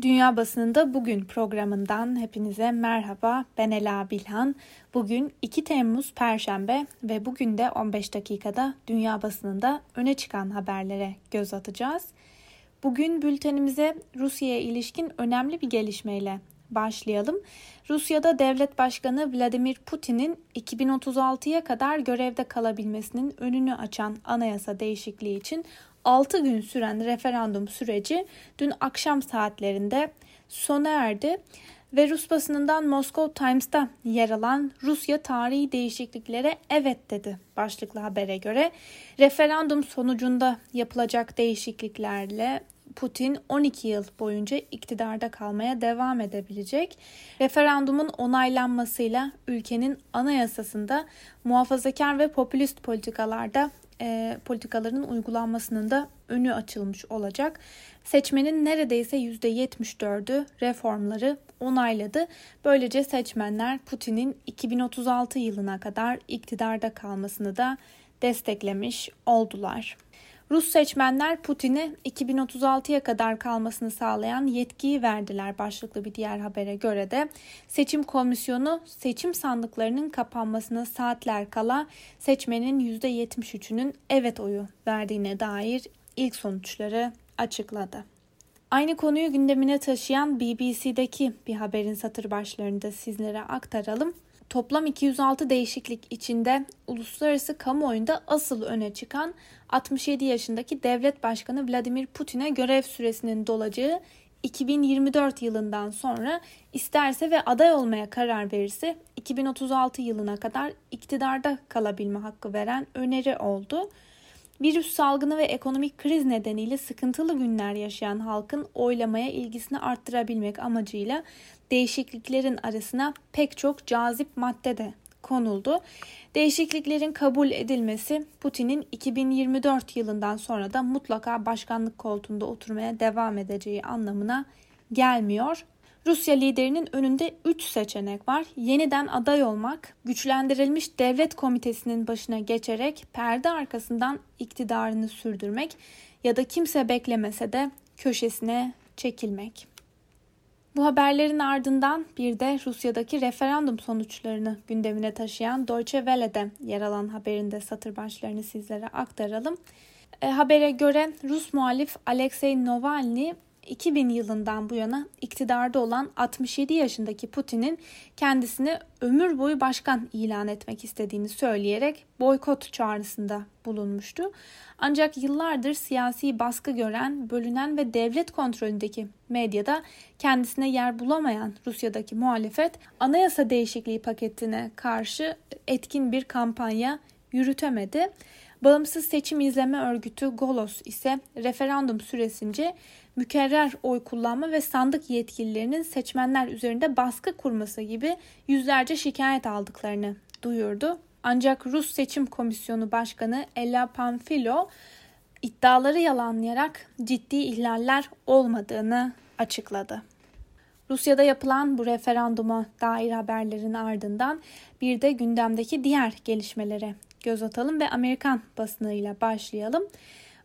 Dünya Basınında Bugün programından hepinize merhaba. Ben Ela Bilhan. Bugün 2 Temmuz Perşembe ve bugün de 15 dakikada dünya basınında öne çıkan haberlere göz atacağız. Bugün bültenimize Rusya'ya ilişkin önemli bir gelişmeyle başlayalım. Rusya'da devlet başkanı Vladimir Putin'in 2036'ya kadar görevde kalabilmesinin önünü açan anayasa değişikliği için 6 gün süren referandum süreci dün akşam saatlerinde sona erdi ve Rus basınından Moscow Times'ta yer alan Rusya tarihi değişikliklere evet dedi başlıklı habere göre. Referandum sonucunda yapılacak değişikliklerle Putin 12 yıl boyunca iktidarda kalmaya devam edebilecek. Referandumun onaylanmasıyla ülkenin anayasasında muhafazakar ve popülist politikalarda e, politikaların uygulanmasının da önü açılmış olacak. Seçmenin neredeyse %74'ü reformları onayladı. Böylece seçmenler Putin'in 2036 yılına kadar iktidarda kalmasını da desteklemiş oldular. Rus seçmenler Putin'e 2036'ya kadar kalmasını sağlayan yetkiyi verdiler başlıklı bir diğer habere göre de seçim komisyonu seçim sandıklarının kapanmasına saatler kala seçmenin %73'ünün evet oyu verdiğine dair ilk sonuçları açıkladı. Aynı konuyu gündemine taşıyan BBC'deki bir haberin satır başlarını da sizlere aktaralım. Toplam 206 değişiklik içinde uluslararası kamuoyunda asıl öne çıkan 67 yaşındaki devlet başkanı Vladimir Putin'e görev süresinin dolacağı 2024 yılından sonra isterse ve aday olmaya karar verirse 2036 yılına kadar iktidarda kalabilme hakkı veren öneri oldu. Virüs salgını ve ekonomik kriz nedeniyle sıkıntılı günler yaşayan halkın oylamaya ilgisini arttırabilmek amacıyla değişikliklerin arasına pek çok cazip madde de konuldu. Değişikliklerin kabul edilmesi Putin'in 2024 yılından sonra da mutlaka başkanlık koltuğunda oturmaya devam edeceği anlamına gelmiyor. Rusya liderinin önünde 3 seçenek var. Yeniden aday olmak, güçlendirilmiş devlet komitesinin başına geçerek perde arkasından iktidarını sürdürmek ya da kimse beklemese de köşesine çekilmek. Bu haberlerin ardından bir de Rusya'daki referandum sonuçlarını gündemine taşıyan Deutsche Welle'de yer alan haberinde satır başlarını sizlere aktaralım. E, habere göre Rus muhalif Alexei Navalny 2000 yılından bu yana iktidarda olan 67 yaşındaki Putin'in kendisini ömür boyu başkan ilan etmek istediğini söyleyerek boykot çağrısında bulunmuştu. Ancak yıllardır siyasi baskı gören, bölünen ve devlet kontrolündeki medyada kendisine yer bulamayan Rusya'daki muhalefet anayasa değişikliği paketine karşı etkin bir kampanya yürütemedi. Bağımsız Seçim İzleme Örgütü Golos ise referandum süresince mükerrer oy kullanma ve sandık yetkililerinin seçmenler üzerinde baskı kurması gibi yüzlerce şikayet aldıklarını duyurdu. Ancak Rus Seçim Komisyonu Başkanı Ella Pamfilo iddiaları yalanlayarak ciddi ihlaller olmadığını açıkladı. Rusya'da yapılan bu referanduma dair haberlerin ardından bir de gündemdeki diğer gelişmelere göz atalım ve Amerikan basınıyla başlayalım.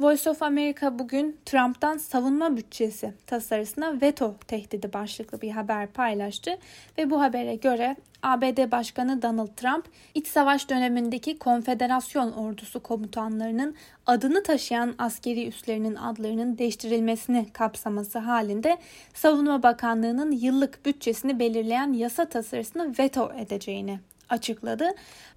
Voice of America bugün Trump'tan savunma bütçesi tasarısına veto tehdidi başlıklı bir haber paylaştı ve bu habere göre ABD Başkanı Donald Trump, iç savaş dönemindeki konfederasyon ordusu komutanlarının adını taşıyan askeri üslerinin adlarının değiştirilmesini kapsaması halinde Savunma Bakanlığı'nın yıllık bütçesini belirleyen yasa tasarısını veto edeceğini açıkladı.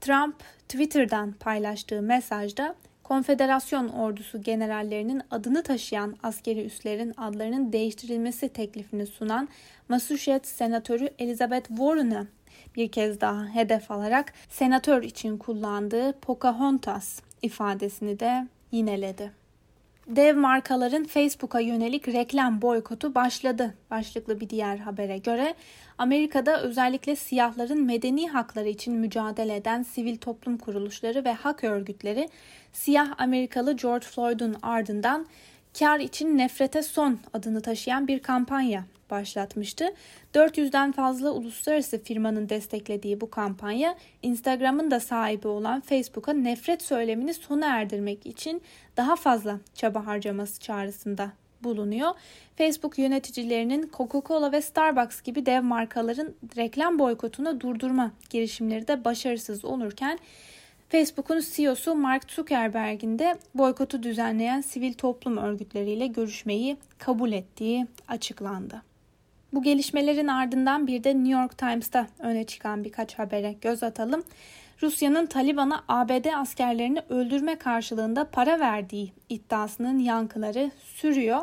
Trump Twitter'dan paylaştığı mesajda Konfederasyon ordusu generallerinin adını taşıyan askeri üslerin adlarının değiştirilmesi teklifini sunan Massachusetts Senatörü Elizabeth Warren'ı bir kez daha hedef alarak senatör için kullandığı Pocahontas ifadesini de yineledi. Dev markaların Facebook'a yönelik reklam boykotu başladı. Başlıklı bir diğer habere göre Amerika'da özellikle siyahların medeni hakları için mücadele eden sivil toplum kuruluşları ve hak örgütleri siyah Amerikalı George Floyd'un ardından Kar için nefrete son adını taşıyan bir kampanya başlatmıştı. 400'den fazla uluslararası firmanın desteklediği bu kampanya Instagram'ın da sahibi olan Facebook'a nefret söylemini sona erdirmek için daha fazla çaba harcaması çağrısında bulunuyor. Facebook yöneticilerinin Coca-Cola ve Starbucks gibi dev markaların reklam boykotunu durdurma girişimleri de başarısız olurken Facebook'un CEO'su Mark Zuckerberg'in de boykotu düzenleyen sivil toplum örgütleriyle görüşmeyi kabul ettiği açıklandı. Bu gelişmelerin ardından bir de New York Times'ta öne çıkan birkaç habere göz atalım. Rusya'nın Taliban'a ABD askerlerini öldürme karşılığında para verdiği iddiasının yankıları sürüyor.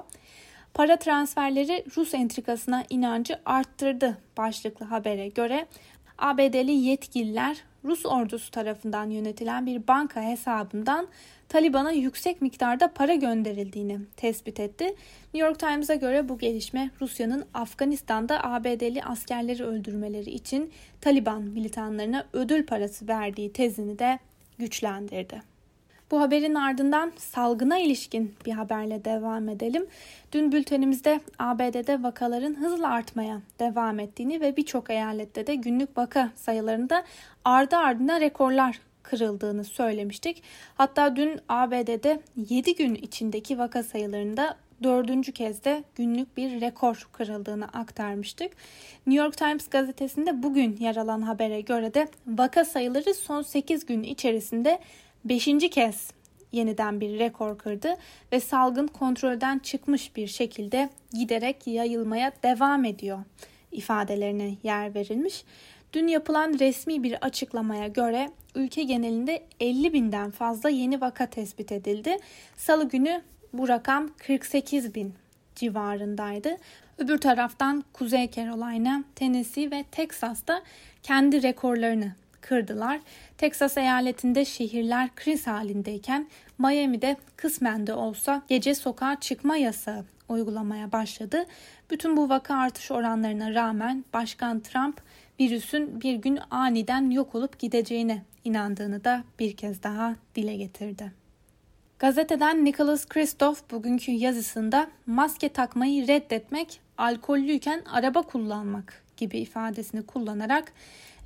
Para transferleri Rus entrikasına inancı arttırdı başlıklı habere göre ABD'li yetkililer Rus ordusu tarafından yönetilen bir banka hesabından Taliban'a yüksek miktarda para gönderildiğini tespit etti. New York Times'a göre bu gelişme Rusya'nın Afganistan'da ABD'li askerleri öldürmeleri için Taliban militanlarına ödül parası verdiği tezini de güçlendirdi. Bu haberin ardından salgına ilişkin bir haberle devam edelim. Dün bültenimizde ABD'de vakaların hızla artmaya devam ettiğini ve birçok eyalette de günlük vaka sayılarında ardı ardına rekorlar kırıldığını söylemiştik. Hatta dün ABD'de 7 gün içindeki vaka sayılarında dördüncü kez de günlük bir rekor kırıldığını aktarmıştık. New York Times gazetesinde bugün yer alan habere göre de vaka sayıları son 8 gün içerisinde beşinci kez yeniden bir rekor kırdı ve salgın kontrolden çıkmış bir şekilde giderek yayılmaya devam ediyor ifadelerine yer verilmiş. Dün yapılan resmi bir açıklamaya göre ülke genelinde 50 binden fazla yeni vaka tespit edildi. Salı günü bu rakam 48 bin civarındaydı. Öbür taraftan Kuzey Carolina, Tennessee ve Texas'ta kendi rekorlarını kırdılar. Texas eyaletinde şehirler kriz halindeyken Miami'de kısmen de olsa gece sokağa çıkma yasağı uygulamaya başladı. Bütün bu vaka artış oranlarına rağmen Başkan Trump virüsün bir gün aniden yok olup gideceğine inandığını da bir kez daha dile getirdi. Gazeteden Nicholas Kristof bugünkü yazısında maske takmayı reddetmek, alkollüyken araba kullanmak gibi ifadesini kullanarak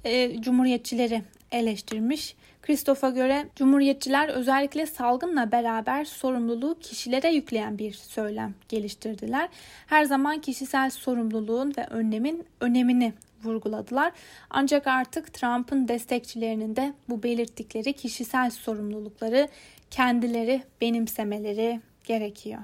e, cumhuriyetçileri eleştirmiş. Kristof'a göre cumhuriyetçiler özellikle salgınla beraber sorumluluğu kişilere yükleyen bir söylem geliştirdiler. Her zaman kişisel sorumluluğun ve önlemin önemini vurguladılar. Ancak artık Trump'ın destekçilerinin de bu belirttikleri kişisel sorumlulukları kendileri benimsemeleri gerekiyor.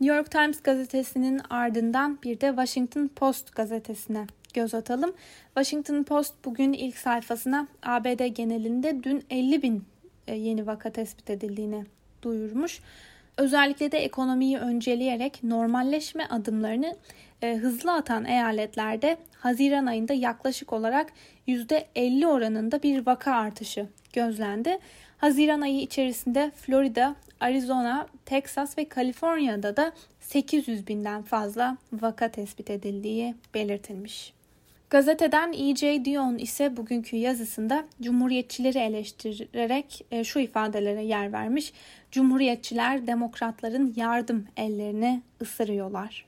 New York Times gazetesinin ardından bir de Washington Post gazetesine göz atalım. Washington Post bugün ilk sayfasına ABD genelinde dün 50 bin e, yeni vaka tespit edildiğini duyurmuş. Özellikle de ekonomiyi önceleyerek normalleşme adımlarını e, hızlı atan eyaletlerde Haziran ayında yaklaşık olarak %50 oranında bir vaka artışı gözlendi. Haziran ayı içerisinde Florida, Arizona, Texas ve Kaliforniya'da da 800 binden fazla vaka tespit edildiği belirtilmiş. Gazeteden E.J. Dion ise bugünkü yazısında Cumhuriyetçileri eleştirerek e, şu ifadelere yer vermiş. Cumhuriyetçiler demokratların yardım ellerini ısırıyorlar.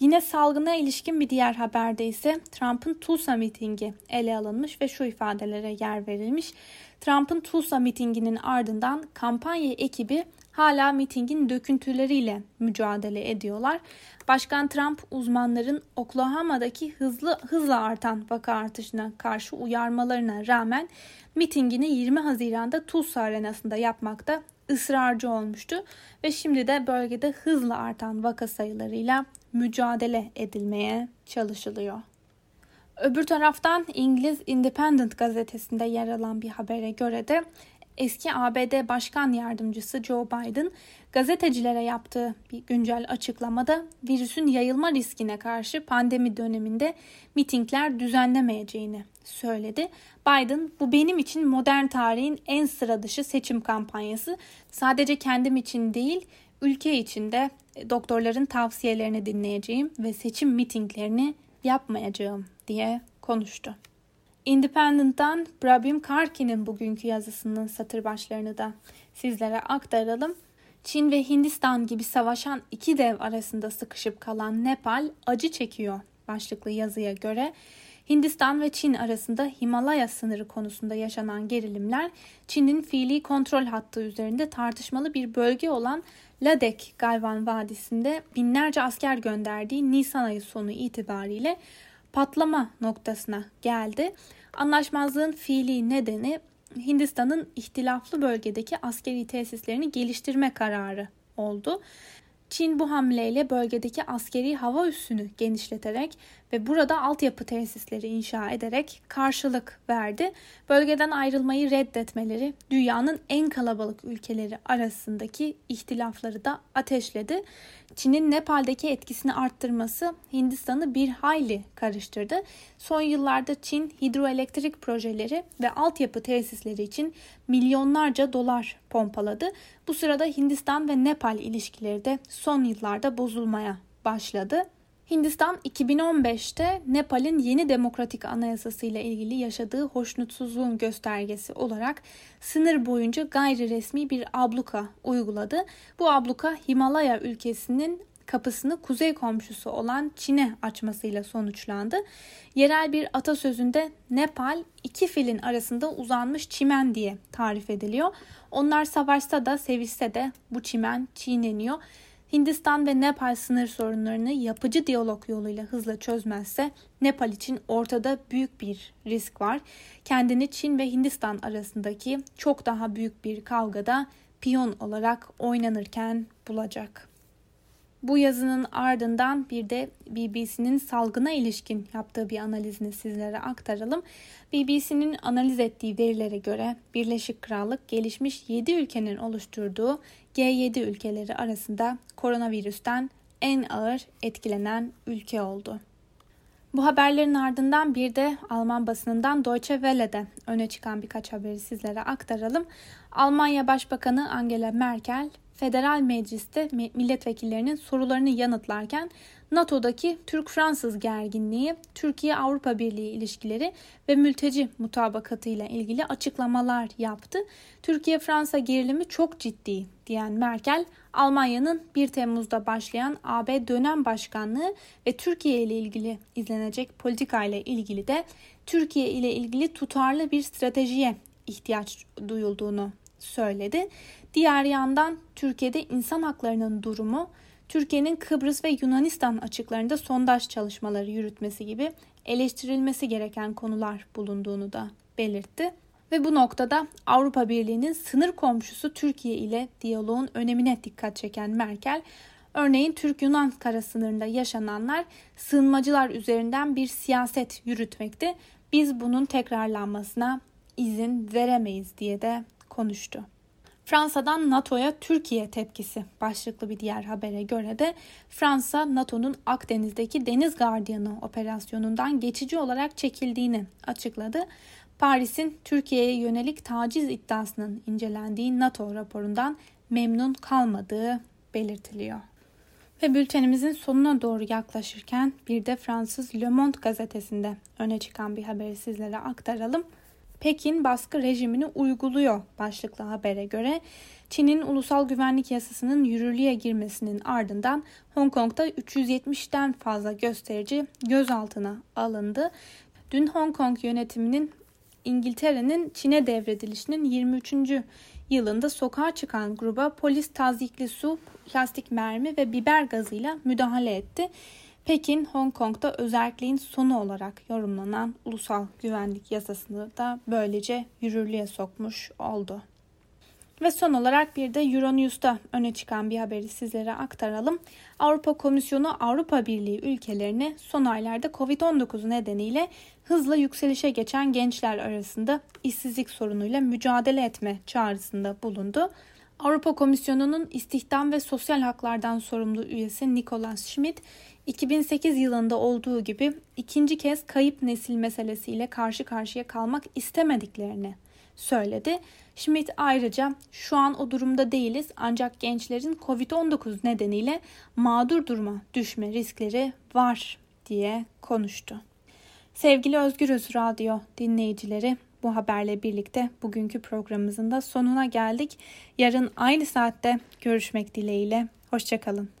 Yine salgına ilişkin bir diğer haberde ise Trump'ın Tulsa mitingi ele alınmış ve şu ifadelere yer verilmiş. Trump'ın Tulsa mitinginin ardından kampanya ekibi hala mitingin döküntüleriyle mücadele ediyorlar. Başkan Trump uzmanların Oklahoma'daki hızlı hızla artan vaka artışına karşı uyarmalarına rağmen mitingini 20 Haziran'da Tulsa Arenası'nda yapmakta ısrarcı olmuştu ve şimdi de bölgede hızla artan vaka sayılarıyla mücadele edilmeye çalışılıyor. Öbür taraftan İngiliz Independent gazetesinde yer alan bir habere göre de eski ABD Başkan Yardımcısı Joe Biden gazetecilere yaptığı bir güncel açıklamada virüsün yayılma riskine karşı pandemi döneminde mitingler düzenlemeyeceğini söyledi. Biden bu benim için modern tarihin en sıra dışı seçim kampanyası. Sadece kendim için değil ülke için de doktorların tavsiyelerini dinleyeceğim ve seçim mitinglerini yapmayacağım diye konuştu. Independent'tan Brabham Karki'nin bugünkü yazısının satır başlarını da sizlere aktaralım. Çin ve Hindistan gibi savaşan iki dev arasında sıkışıp kalan Nepal acı çekiyor başlıklı yazıya göre Hindistan ve Çin arasında Himalaya sınırı konusunda yaşanan gerilimler Çin'in fiili kontrol hattı üzerinde tartışmalı bir bölge olan Ladek Galvan Vadisi'nde binlerce asker gönderdiği Nisan ayı sonu itibariyle patlama noktasına geldi. Anlaşmazlığın fiili nedeni Hindistan'ın ihtilaflı bölgedeki askeri tesislerini geliştirme kararı oldu. Çin bu hamleyle bölgedeki askeri hava üssünü genişleterek ve burada altyapı tesisleri inşa ederek karşılık verdi. Bölgeden ayrılmayı reddetmeleri dünyanın en kalabalık ülkeleri arasındaki ihtilafları da ateşledi. Çin'in Nepal'deki etkisini arttırması Hindistan'ı bir hayli karıştırdı. Son yıllarda Çin hidroelektrik projeleri ve altyapı tesisleri için milyonlarca dolar pompaladı. Bu sırada Hindistan ve Nepal ilişkileri de son yıllarda bozulmaya başladı. Hindistan 2015'te Nepal'in yeni demokratik anayasası ile ilgili yaşadığı hoşnutsuzluğun göstergesi olarak sınır boyunca gayri resmi bir abluka uyguladı. Bu abluka Himalaya ülkesinin kapısını kuzey komşusu olan Çin'e açmasıyla sonuçlandı. Yerel bir atasözünde Nepal iki filin arasında uzanmış çimen diye tarif ediliyor. Onlar savaşsa da sevişse de bu çimen çiğneniyor. Hindistan ve Nepal sınır sorunlarını yapıcı diyalog yoluyla hızla çözmezse Nepal için ortada büyük bir risk var. Kendini Çin ve Hindistan arasındaki çok daha büyük bir kavgada piyon olarak oynanırken bulacak. Bu yazının ardından bir de BBC'nin salgına ilişkin yaptığı bir analizini sizlere aktaralım. BBC'nin analiz ettiği verilere göre Birleşik Krallık gelişmiş 7 ülkenin oluşturduğu G7 ülkeleri arasında koronavirüsten en ağır etkilenen ülke oldu. Bu haberlerin ardından bir de Alman basınından Deutsche Welle'de öne çıkan birkaç haberi sizlere aktaralım. Almanya Başbakanı Angela Merkel Federal Meclis'te milletvekillerinin sorularını yanıtlarken NATO'daki Türk-Fransız gerginliği, Türkiye-Avrupa Birliği ilişkileri ve mülteci mutabakatıyla ilgili açıklamalar yaptı. Türkiye-Fransa gerilimi çok ciddi diyen Merkel, Almanya'nın 1 Temmuz'da başlayan AB dönem başkanlığı ve Türkiye ile ilgili izlenecek politika ile ilgili de Türkiye ile ilgili tutarlı bir stratejiye ihtiyaç duyulduğunu söyledi. Diğer yandan Türkiye'de insan haklarının durumu, Türkiye'nin Kıbrıs ve Yunanistan açıklarında sondaj çalışmaları yürütmesi gibi eleştirilmesi gereken konular bulunduğunu da belirtti. Ve bu noktada Avrupa Birliği'nin sınır komşusu Türkiye ile diyaloğun önemine dikkat çeken Merkel, örneğin Türk-Yunan kara sınırında yaşananlar sığınmacılar üzerinden bir siyaset yürütmekte. Biz bunun tekrarlanmasına izin veremeyiz diye de konuştu. Fransa'dan NATO'ya Türkiye tepkisi başlıklı bir diğer habere göre de Fransa NATO'nun Akdeniz'deki Deniz Gardiyanı operasyonundan geçici olarak çekildiğini açıkladı. Paris'in Türkiye'ye yönelik taciz iddiasının incelendiği NATO raporundan memnun kalmadığı belirtiliyor. Ve bültenimizin sonuna doğru yaklaşırken bir de Fransız Le Monde gazetesinde öne çıkan bir haberi sizlere aktaralım. Pekin baskı rejimini uyguluyor başlıklı habere göre Çin'in ulusal güvenlik yasasının yürürlüğe girmesinin ardından Hong Kong'da 370'ten fazla gösterici gözaltına alındı. Dün Hong Kong yönetiminin İngiltere'nin Çin'e devredilişinin 23. yılında sokağa çıkan gruba polis tazikli su, plastik mermi ve biber gazıyla müdahale etti. Pekin, Hong Kong'da özelliğin sonu olarak yorumlanan ulusal güvenlik yasasını da böylece yürürlüğe sokmuş oldu. Ve son olarak bir de Euronews'ta öne çıkan bir haberi sizlere aktaralım. Avrupa Komisyonu Avrupa Birliği ülkelerine son aylarda Covid-19 nedeniyle hızla yükselişe geçen gençler arasında işsizlik sorunuyla mücadele etme çağrısında bulundu. Avrupa Komisyonu'nun istihdam ve sosyal haklardan sorumlu üyesi Nicholas Schmidt, 2008 yılında olduğu gibi ikinci kez kayıp nesil meselesiyle karşı karşıya kalmak istemediklerini söyledi. Schmidt ayrıca şu an o durumda değiliz ancak gençlerin Covid-19 nedeniyle mağdur duruma düşme riskleri var diye konuştu. Sevgili Özgürüz Radyo dinleyicileri bu haberle birlikte bugünkü programımızın da sonuna geldik. Yarın aynı saatte görüşmek dileğiyle. Hoşçakalın.